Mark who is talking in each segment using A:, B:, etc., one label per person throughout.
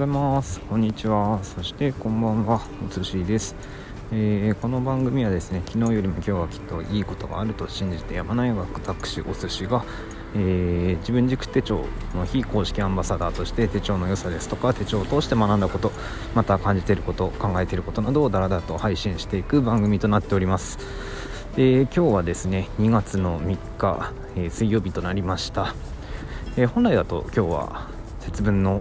A: ございます。こんにちは。そしてこんばんは。おつしです、えー、この番組はですね昨日よりも今日はきっといいことがあると信じて山名学タクシーお寿司が、えー、自分軸手帳の非公式アンバサダーとして手帳の良さですとか手帳を通して学んだことまた感じていること考えていることなどをだらだらと配信していく番組となっております。えー、今日はですね2月の3日、えー、水曜日となりました、えー、本来だと今日は節分の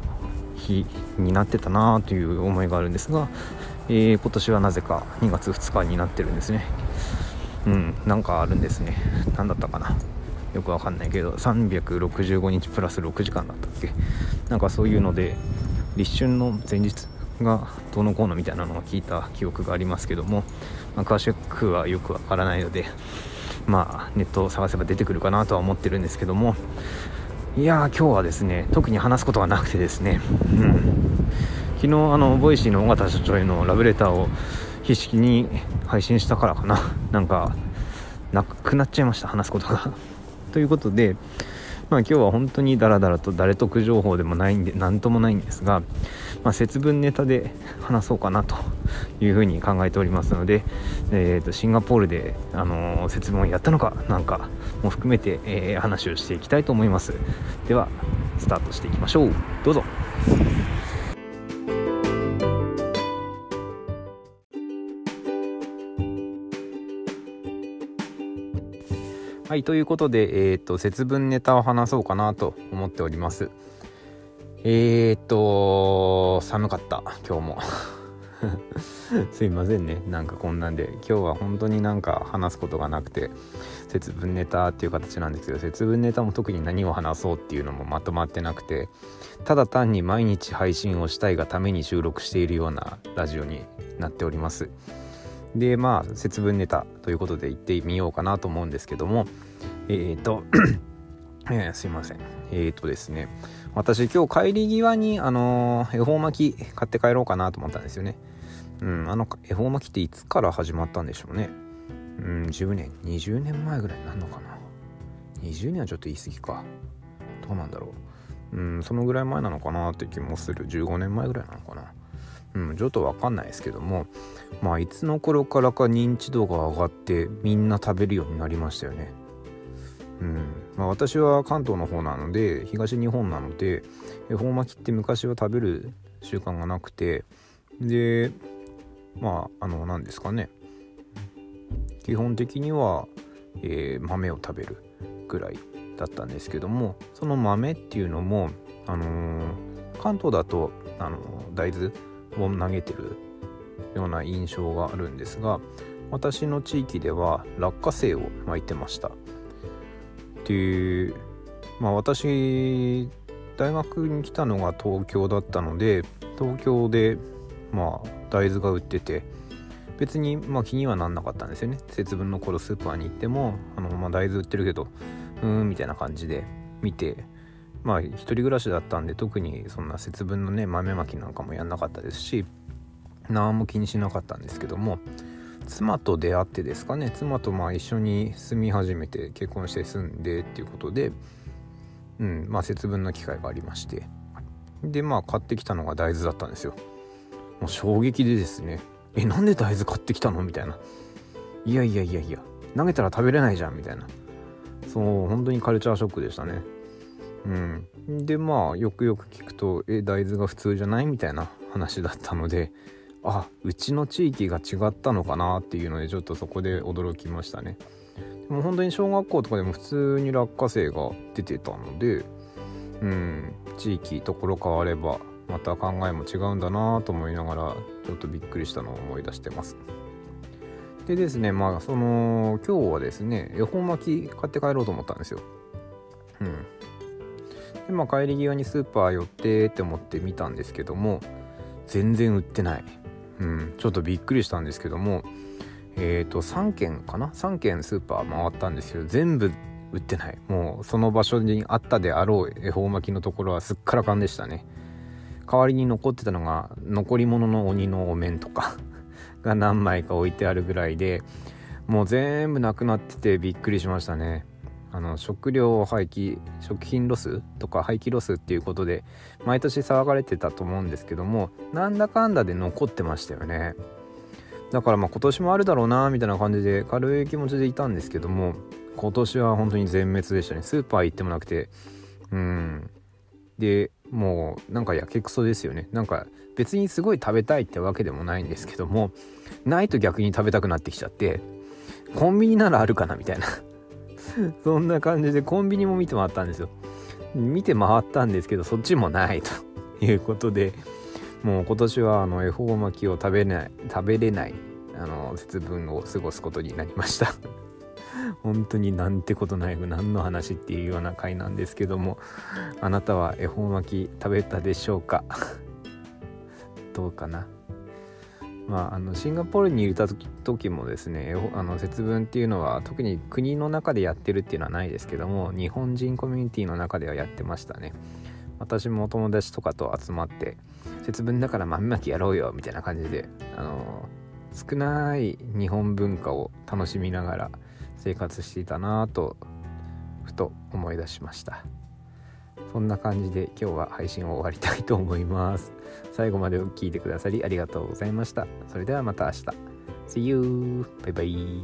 A: 日になってたなという思いがあるんですが、え今年はなぜか2月2日になってるんですね。うんなんかあるんですね。何だったかな。よくわかんないけど365日プラス6時間だったっけ。なんかそういうので立春の前日がどうのこうのみたいなのを聞いた記憶がありますけども、まあ、詳しくはよくわからないのでまあネットを探せば出てくるかなとは思ってるんですけどもいやー今日はですね特に話すことがなくてですね、うん、昨日あのボイシーの尾形社長へのラブレターを必死に配信したからかな。なんかなくなっちゃいました話すことが。ということでまあ今日は本当にダラダラと誰得情報でもないんでなんともないんですがまあ、節分ネタで話そうかなというふうに考えておりますので、えー、とシンガポールで、あの、節分をやったのかなんかも含めて、えー、話をしていきたいと思います。ではスタートしていきましょう。どうぞ。はい、ということで、えっ、ー、と、節分ネタを話そうかなと思っております。えー、っと、寒かった、今日も。すいませんね。なんかこんなんで、今日は本当になんか話すことがなくて、節分ネタっていう形なんですけど、節分ネタも特に何を話そうっていうのもまとまってなくて、ただ単に毎日配信をしたいがために収録しているようなラジオになっております。で、まあ、節分ネタということで言ってみようかなと思うんですけども、えー、っと、えー、すいません。えー、っとですね、私今日帰り際にあの恵方巻き買って帰ろうかなと思ったんですよね。うんあの恵方巻きっていつから始まったんでしょうね。うん10年20年前ぐらいになるのかな。20年はちょっと言い過ぎか。どうなんだろう。うんそのぐらい前なのかなって気もする。15年前ぐらいなのかな。うんちょっとわかんないですけども。まあいつの頃からか認知度が上がってみんな食べるようになりましたよね。うん。まあ、私は関東の方なので東日本なので恵方巻きって昔は食べる習慣がなくてでまああの何ですかね。基本的には、えー、豆を食べるぐらいだったんですけどもその豆っていうのも、あのー、関東だと、あのー、大豆を投げてるような印象があるんですが私の地域では落花生を巻いてました。っていうまあ私大学に来たのが東京だったので東京でまあ大豆が売ってて別にまあ気にはなんなかったんですよね。節分の頃スーパーに行ってもあの、まあ、大豆売ってるけどうーんみたいな感じで見てまあ一人暮らしだったんで特にそんな節分のね豆まきなんかもやんなかったですし何も気にしなかったんですけども妻と出会ってですかね。妻とまあ一緒に住み始めて結婚して住んでっていうことでうんまあ節分の機会がありまして。でまあ買ってきたのが大豆だったんですよ。もう衝撃でですね。えなんで大豆買ってきたの？みたいな。いやいやいやいや。投げたら食べれないじゃんみたいな。そう本当にカルチャーショックでしたね。うん。でまあよくよく聞くとえ大豆が普通じゃない？みたいな話だったのであうちの地域が違ったのかなっていうのでちょっとそこで驚きましたね。でも本当に小学校とかでも普通に落花生が出てたのでうん地域ところ変わればまた考えも違うんだなと思いながらちょっとびっくりしたのを思い出してます。でですねまあその今日はですね恵方巻き買って帰ろうと思ったんですよ。うん。でまあ帰り際にスーパー寄ってって思って見たんですけども全然売ってない。うん、ちょっとびっくりしたんですけどもえ、ー、と3軒かな？3軒スーパー回ったんですけど全部売ってない。もうその場所にあったであろう恵方巻きのところはすっからかんでしたね。代わりに残ってたのが残り物の鬼のお面とか が何枚か置いてあるぐらいでもう全部なくなっててびっくりしましたね。あの食料廃棄食品ロスとか廃棄ロスっていうことで毎年騒がれてたと思うんですけどもなんだかんだで残ってましたよね。だからまあ今年もあるだろうなみたいな感じで軽い気持ちでいたんですけども今年は本当に全滅でしたね。スーパー行ってもなくて。うん。でもうなんかやけくそですよね。なんか別にすごい食べたいってわけでもないんですけどもないと逆に食べたくなってきちゃってコンビニならあるかなみたいな。そんな感じでコンビニも見て回ったんですよ。見て回ったんですけどそっちもないと。いうことでもう今年はあの恵方巻きを食べない食べれないあの節分を過ごすことになりました。本当になんてことない何の話っていうような回なんですけどもあなたは恵方巻き食べたでしょうか？どうかな？まあ、あのシンガポールにいた時もですねあの節分っていうのは特に国の中でやってるっていうのはないですけども日本人コミュニティの中ではやってましたね。私もお友達とかと集まって節分だから豆まきやろうよみたいな感じであの少ない日本文化を楽しみながら生活していたなぁとふと思い出しました。そんな感じで今日は配信を終わりたいと思います。最後まで聞いてくださりありがとうございました。それではまた明日。See you! バイバイ。